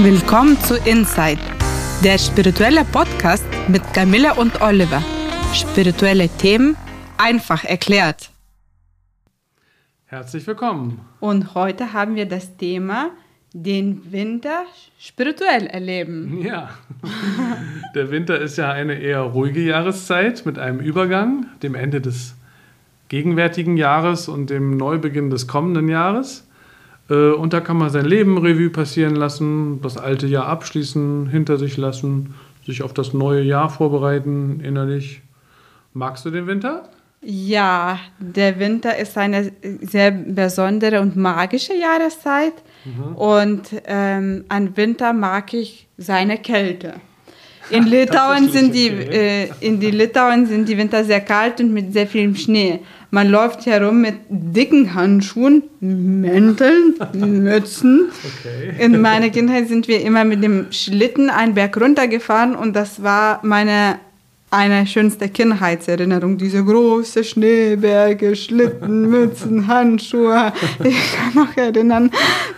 Willkommen zu Inside, der spirituelle Podcast mit Camilla und Oliver. Spirituelle Themen einfach erklärt. Herzlich willkommen. Und heute haben wir das Thema den Winter spirituell erleben. Ja, der Winter ist ja eine eher ruhige Jahreszeit mit einem Übergang, dem Ende des gegenwärtigen Jahres und dem Neubeginn des kommenden Jahres. Äh, und da kann man sein Leben Revue passieren lassen, das alte Jahr abschließen, hinter sich lassen, sich auf das neue Jahr vorbereiten innerlich. Magst du den Winter? Ja, der Winter ist eine sehr besondere und magische Jahreszeit. Mhm. Und ähm, an Winter mag ich seine Kälte. In Litauen sind die, äh, in die Litauen sind die Winter sehr kalt und mit sehr viel Schnee. Man läuft herum mit dicken Handschuhen, Mänteln, Mützen. Okay. In meiner Kindheit sind wir immer mit dem Schlitten einen Berg runtergefahren und das war meine eine schönste Kindheitserinnerung. Diese große Schneeberge, Schlitten, Mützen, Handschuhe. Ich kann noch erinnern,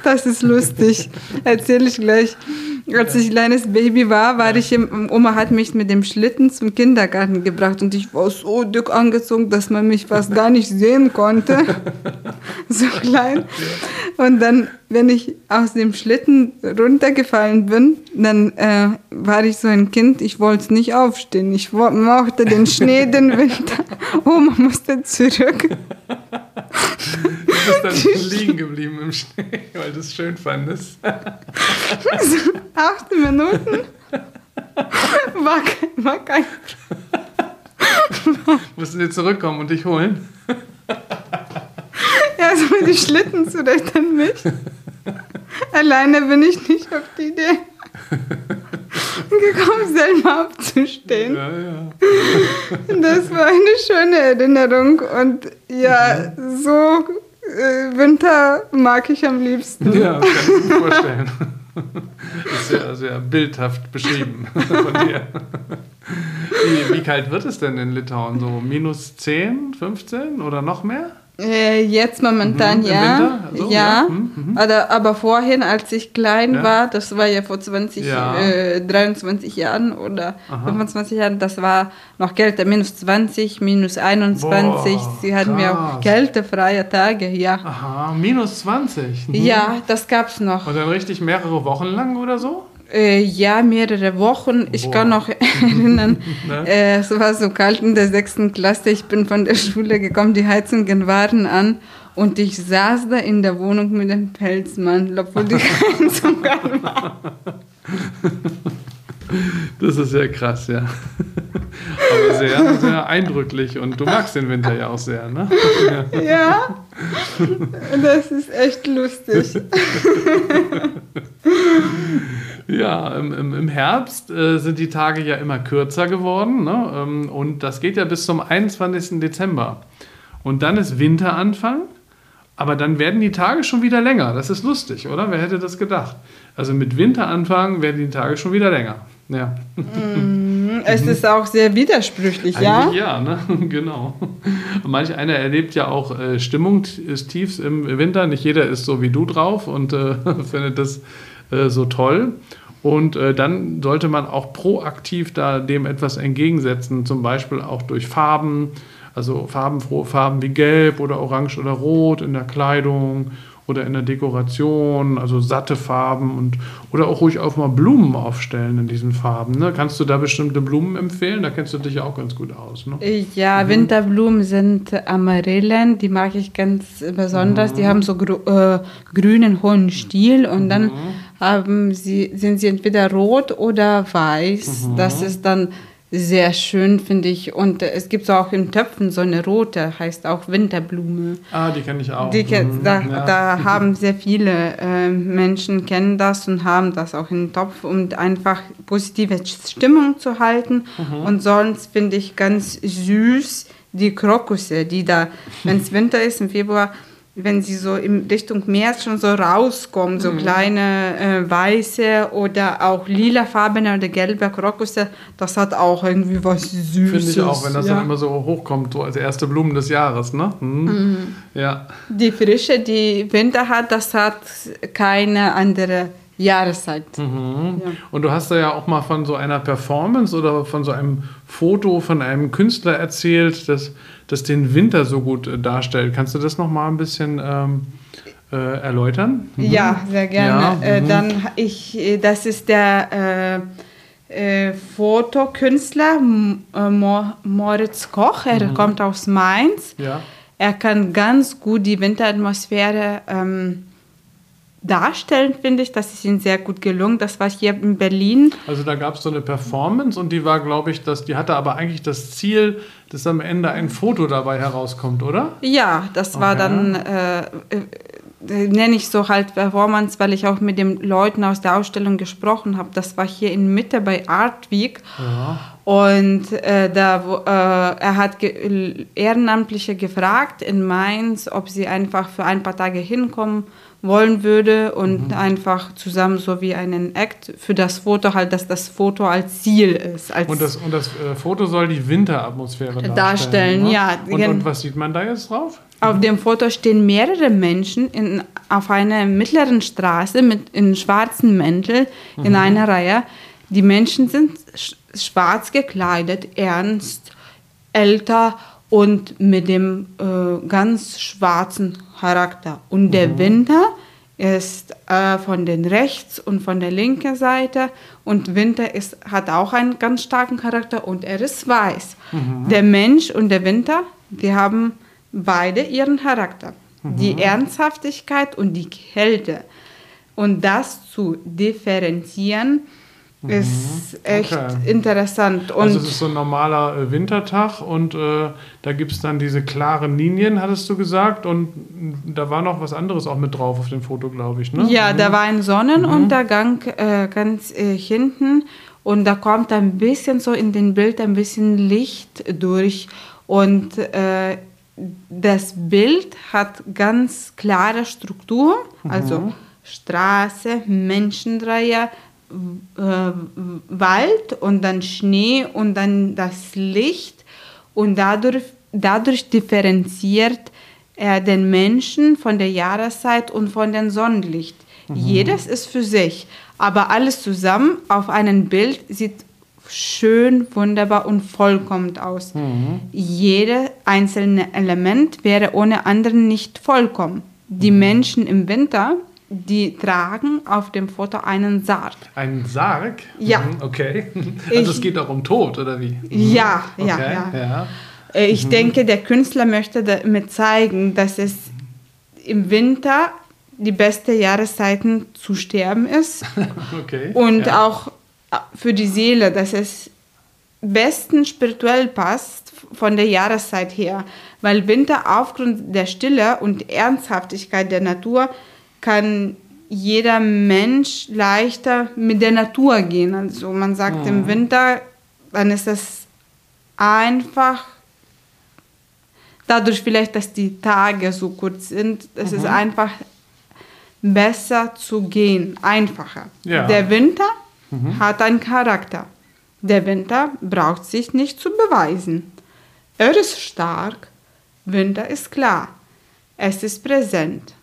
das ist lustig. Erzähle ich gleich. Als ich kleines Baby war, war ich im, Oma hat mich mit dem Schlitten zum Kindergarten gebracht und ich war so dick angezogen, dass man mich fast gar nicht sehen konnte. so klein. Und dann, wenn ich aus dem Schlitten runtergefallen bin, dann äh, war ich so ein Kind, ich wollte nicht aufstehen. Ich mochte den Schnee, den Winter. Oma musste zurück. Du bist dann liegen geblieben im Schnee, weil du es schön fandest. Acht Minuten war, war kein. Mussten sie zurückkommen und dich holen? Ja, also mit den Schlitten zurecht an mich. Alleine bin ich nicht auf die Idee gekommen, selber abzustehen. Ja, ja. Das war eine schöne Erinnerung und ja, so äh, Winter mag ich am liebsten. Ja, kann ich mir vorstellen. Ist sehr, sehr bildhaft beschrieben von dir. Wie, wie kalt wird es denn in Litauen? So minus 10, 15 oder noch mehr? Äh, jetzt momentan mhm, ja. So, ja. ja. Mhm, mhm. Aber, aber vorhin, als ich klein ja. war, das war ja vor 20, ja. Äh, 23 Jahren oder Aha. 25 Jahren, das war noch kälter, minus 20, minus 21. Boah, Sie hatten mir auch kältefreie Tage, ja. Aha, minus 20? Mhm. Ja, das gab es noch. Und dann richtig mehrere Wochen lang oder so? Äh, ja, mehrere Wochen. Ich Boah. kann noch erinnern, ne? äh, es war so kalt in der sechsten Klasse. Ich bin von der Schule gekommen, die Heizungen waren an und ich saß da in der Wohnung mit dem Pelzmantel, obwohl die Heizung an war. Das ist sehr krass, ja. Aber sehr, sehr eindrücklich und du magst den Winter ja auch sehr, ne? Ja, ja das ist echt lustig. Ja, im, im, im Herbst äh, sind die Tage ja immer kürzer geworden ne? Ähm, und das geht ja bis zum 21. Dezember. Und dann ist Winteranfang, aber dann werden die Tage schon wieder länger. Das ist lustig, oder? Wer hätte das gedacht? Also mit Winteranfang werden die Tage schon wieder länger. Ja. Mm, es ist auch sehr widersprüchlich, ja? Ja, ne? genau. Manch einer erlebt ja auch äh, Stimmung ist tiefs im Winter. Nicht jeder ist so wie du drauf und äh, findet das äh, so toll. Und äh, dann sollte man auch proaktiv da dem etwas entgegensetzen, zum Beispiel auch durch Farben, also farbenfrohe Farben wie Gelb oder Orange oder Rot in der Kleidung oder in der Dekoration, also satte Farben und oder auch ruhig auch mal Blumen aufstellen in diesen Farben. Ne? Kannst du da bestimmte Blumen empfehlen? Da kennst du dich ja auch ganz gut aus. Ne? Ja, mhm. Winterblumen sind Amaryllen, die mag ich ganz besonders. Mhm. Die haben so grü äh, grünen hohen Stiel und dann mhm haben sie, sind sie entweder rot oder weiß. Mhm. Das ist dann sehr schön, finde ich. Und es gibt auch in Töpfen so eine rote, heißt auch Winterblume. Ah, die kenne ich auch. Die, mhm. Da, ja. da haben sehr viele äh, Menschen kennen das und haben das auch in Topf, um einfach positive Stimmung zu halten. Mhm. Und sonst finde ich ganz süß die Krokusse, die da, wenn es Winter ist, im Februar, wenn sie so in Richtung März schon so rauskommen, so mhm. kleine äh, weiße oder auch lilafarbene oder gelbe Krokusse, das hat auch irgendwie was Süßes. Finde ich auch, wenn das ja. dann immer so hochkommt, so als erste Blumen des Jahres, ne? Mhm. Mhm. Ja. Die Frische, die Winter hat, das hat keine andere Jahreszeit. Mhm. Ja. Und du hast da ja auch mal von so einer Performance oder von so einem Foto von einem Künstler erzählt, das, das den Winter so gut äh, darstellt. Kannst du das noch mal ein bisschen ähm, äh, erläutern? Mhm. Ja, sehr gerne. Ja, äh, mhm. dann ich, äh, das ist der äh, äh Fotokünstler Moritz Koch. Er mhm. kommt aus Mainz. Ja. Er kann ganz gut die Winteratmosphäre ähm, darstellen, finde ich. Das ist ihm sehr gut gelungen. Das war hier in Berlin. Also da gab es so eine Performance und die war, glaube ich, dass die hatte aber eigentlich das Ziel, dass am Ende ein Foto dabei herauskommt, oder? Ja, das war okay. dann äh, äh, nenne ich so halt Performance, weil ich auch mit den Leuten aus der Ausstellung gesprochen habe. Das war hier in Mitte bei Art Week. Ja. Und äh, da, wo, äh, er hat ge Ehrenamtliche gefragt in Mainz, ob sie einfach für ein paar Tage hinkommen wollen würde und mhm. einfach zusammen so wie einen Act für das Foto halt, dass das Foto als Ziel ist. Als und das, und das äh, Foto soll die Winteratmosphäre darstellen. darstellen ne? ja. Und, und was sieht man da jetzt drauf? Auf dem Foto stehen mehrere Menschen in, auf einer mittleren Straße mit in schwarzen Mänteln mhm. in einer Reihe. Die Menschen sind schwarz gekleidet, ernst, älter und mit dem äh, ganz schwarzen Charakter. Und mhm. der Winter ist äh, von den rechts und von der linken Seite und Winter ist, hat auch einen ganz starken Charakter und er ist weiß. Mhm. Der Mensch und der Winter, die haben beide ihren Charakter. Mhm. Die Ernsthaftigkeit und die Kälte. Und das zu differenzieren, mhm. Ist echt okay. interessant. Und also es ist so ein normaler äh, Wintertag und äh, da gibt es dann diese klaren Linien, hattest du gesagt. Und da war noch was anderes auch mit drauf auf dem Foto, glaube ich. Ne? Ja, mhm. da war ein Sonnenuntergang äh, ganz äh, hinten und da kommt ein bisschen so in den Bild ein bisschen Licht durch. Und äh, das Bild hat ganz klare Struktur, also mhm. Straße, Menschenreihe, äh, Wald und dann Schnee und dann das Licht und dadurch, dadurch differenziert er den Menschen von der Jahreszeit und von dem Sonnenlicht. Mhm. Jedes ist für sich, aber alles zusammen auf einem Bild sieht schön, wunderbar und vollkommen aus. Mhm. Jedes einzelne Element wäre ohne anderen nicht vollkommen. Die mhm. Menschen im Winter, die tragen auf dem Foto einen Sarg. Einen Sarg? Ja. Mhm, okay. Also ich, es geht auch um Tod, oder wie? Ja, okay. ja, ja. ja. Äh, ich mhm. denke, der Künstler möchte damit zeigen, dass es im Winter die beste Jahreszeiten zu sterben ist. okay. Und ja. auch für die Seele, dass es besten spirituell passt von der Jahreszeit her, weil Winter aufgrund der Stille und Ernsthaftigkeit der Natur kann jeder Mensch leichter mit der Natur gehen. Also man sagt mhm. im Winter, dann ist es einfach dadurch vielleicht, dass die Tage so kurz sind, es mhm. ist einfach besser zu gehen, einfacher. Ja. Der Winter mhm. hat einen Charakter. Der Winter braucht sich nicht zu beweisen. Er ist stark, Winter ist klar, es ist präsent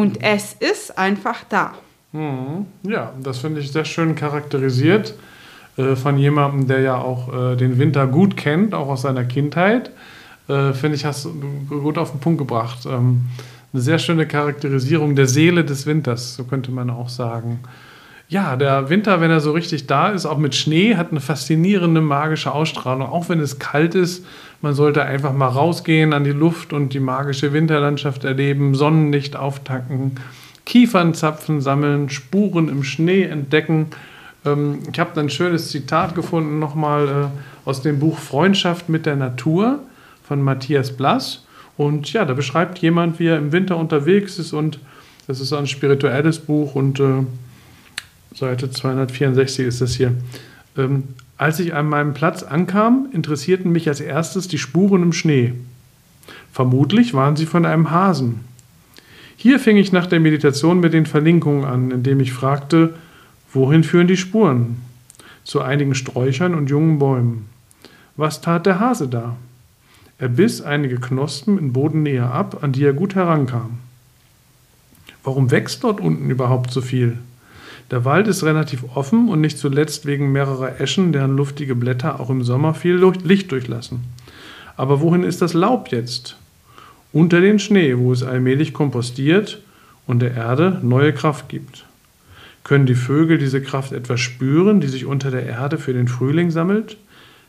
und es ist einfach da. Mhm. Ja, das finde ich sehr schön charakterisiert äh, von jemandem, der ja auch äh, den Winter gut kennt, auch aus seiner Kindheit. Äh, finde ich, hast du gut auf den Punkt gebracht. Ähm, eine sehr schöne Charakterisierung der Seele des Winters, so könnte man auch sagen. Ja, der Winter, wenn er so richtig da ist, auch mit Schnee, hat eine faszinierende magische Ausstrahlung. Auch wenn es kalt ist, man sollte einfach mal rausgehen an die Luft und die magische Winterlandschaft erleben, Sonnenlicht auftanken, Kiefernzapfen sammeln, Spuren im Schnee entdecken. Ähm, ich habe ein schönes Zitat gefunden, nochmal äh, aus dem Buch Freundschaft mit der Natur von Matthias Blass. Und ja, da beschreibt jemand, wie er im Winter unterwegs ist und das ist ein spirituelles Buch und äh, Seite 264 ist das hier. Ähm, als ich an meinem Platz ankam, interessierten mich als erstes die Spuren im Schnee. Vermutlich waren sie von einem Hasen. Hier fing ich nach der Meditation mit den Verlinkungen an, indem ich fragte, wohin führen die Spuren? Zu einigen Sträuchern und jungen Bäumen. Was tat der Hase da? Er biss einige Knospen in Bodennähe ab, an die er gut herankam. Warum wächst dort unten überhaupt so viel? Der Wald ist relativ offen und nicht zuletzt wegen mehrerer Eschen, deren luftige Blätter auch im Sommer viel Licht durchlassen. Aber wohin ist das Laub jetzt? Unter den Schnee, wo es allmählich kompostiert und der Erde neue Kraft gibt. Können die Vögel diese Kraft etwas spüren, die sich unter der Erde für den Frühling sammelt?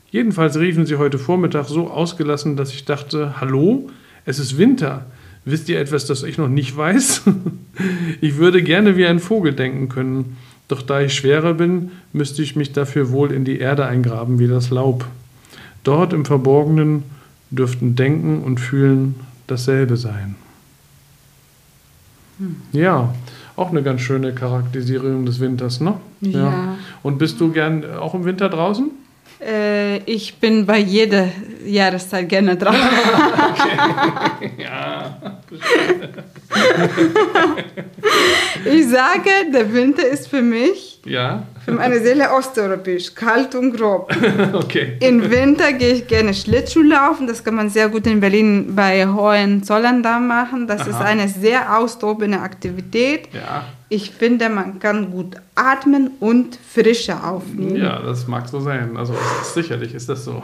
Jedenfalls riefen sie heute Vormittag so ausgelassen, dass ich dachte, hallo, es ist Winter. Wisst ihr etwas, das ich noch nicht weiß? ich würde gerne wie ein Vogel denken können, doch da ich schwerer bin, müsste ich mich dafür wohl in die Erde eingraben wie das Laub. Dort im Verborgenen dürften Denken und Fühlen dasselbe sein. Hm. Ja, auch eine ganz schöne Charakterisierung des Winters, ne? Ja. ja. Und bist du gern auch im Winter draußen? Äh, ich bin bei jeder Jahreszeit gerne dran. okay. ja. ich sage, der Winter ist für mich, ja. für meine Seele osteuropäisch, kalt und grob. okay. Im Winter gehe ich gerne Schlittschuh laufen. Das kann man sehr gut in Berlin bei Hohenzollern machen. Das Aha. ist eine sehr austobende Aktivität. Ja ich finde, man kann gut atmen und Frische aufnehmen. Ja, das mag so sein. Also sicherlich ist das so.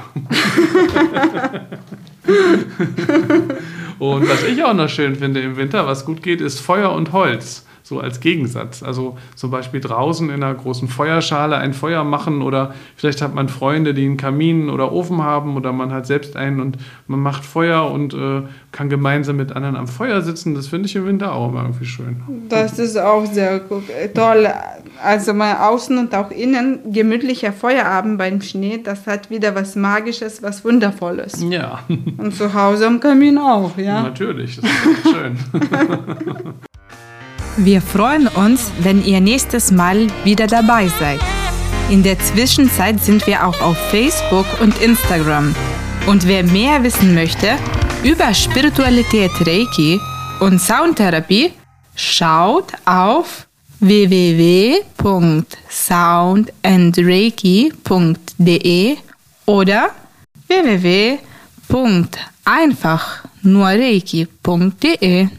und was ich auch noch schön finde im Winter, was gut geht, ist Feuer und Holz so als Gegensatz. Also zum Beispiel draußen in einer großen Feuerschale ein Feuer machen oder vielleicht hat man Freunde, die einen Kamin oder Ofen haben oder man hat selbst einen und man macht Feuer und äh, kann gemeinsam mit anderen am Feuer sitzen. Das finde ich im Winter auch immer irgendwie schön. Das ist auch sehr gut. toll. Also mal außen und auch innen gemütlicher Feierabend beim Schnee, das hat wieder was Magisches, was Wundervolles. Ja. Und zu Hause am Kamin auch, ja. Natürlich, das ist schön. Wir freuen uns, wenn ihr nächstes Mal wieder dabei seid. In der Zwischenzeit sind wir auch auf Facebook und Instagram. Und wer mehr wissen möchte über Spiritualität Reiki und Soundtherapie, schaut auf www.soundandreiki.de oder www.einfachnurreiki.de.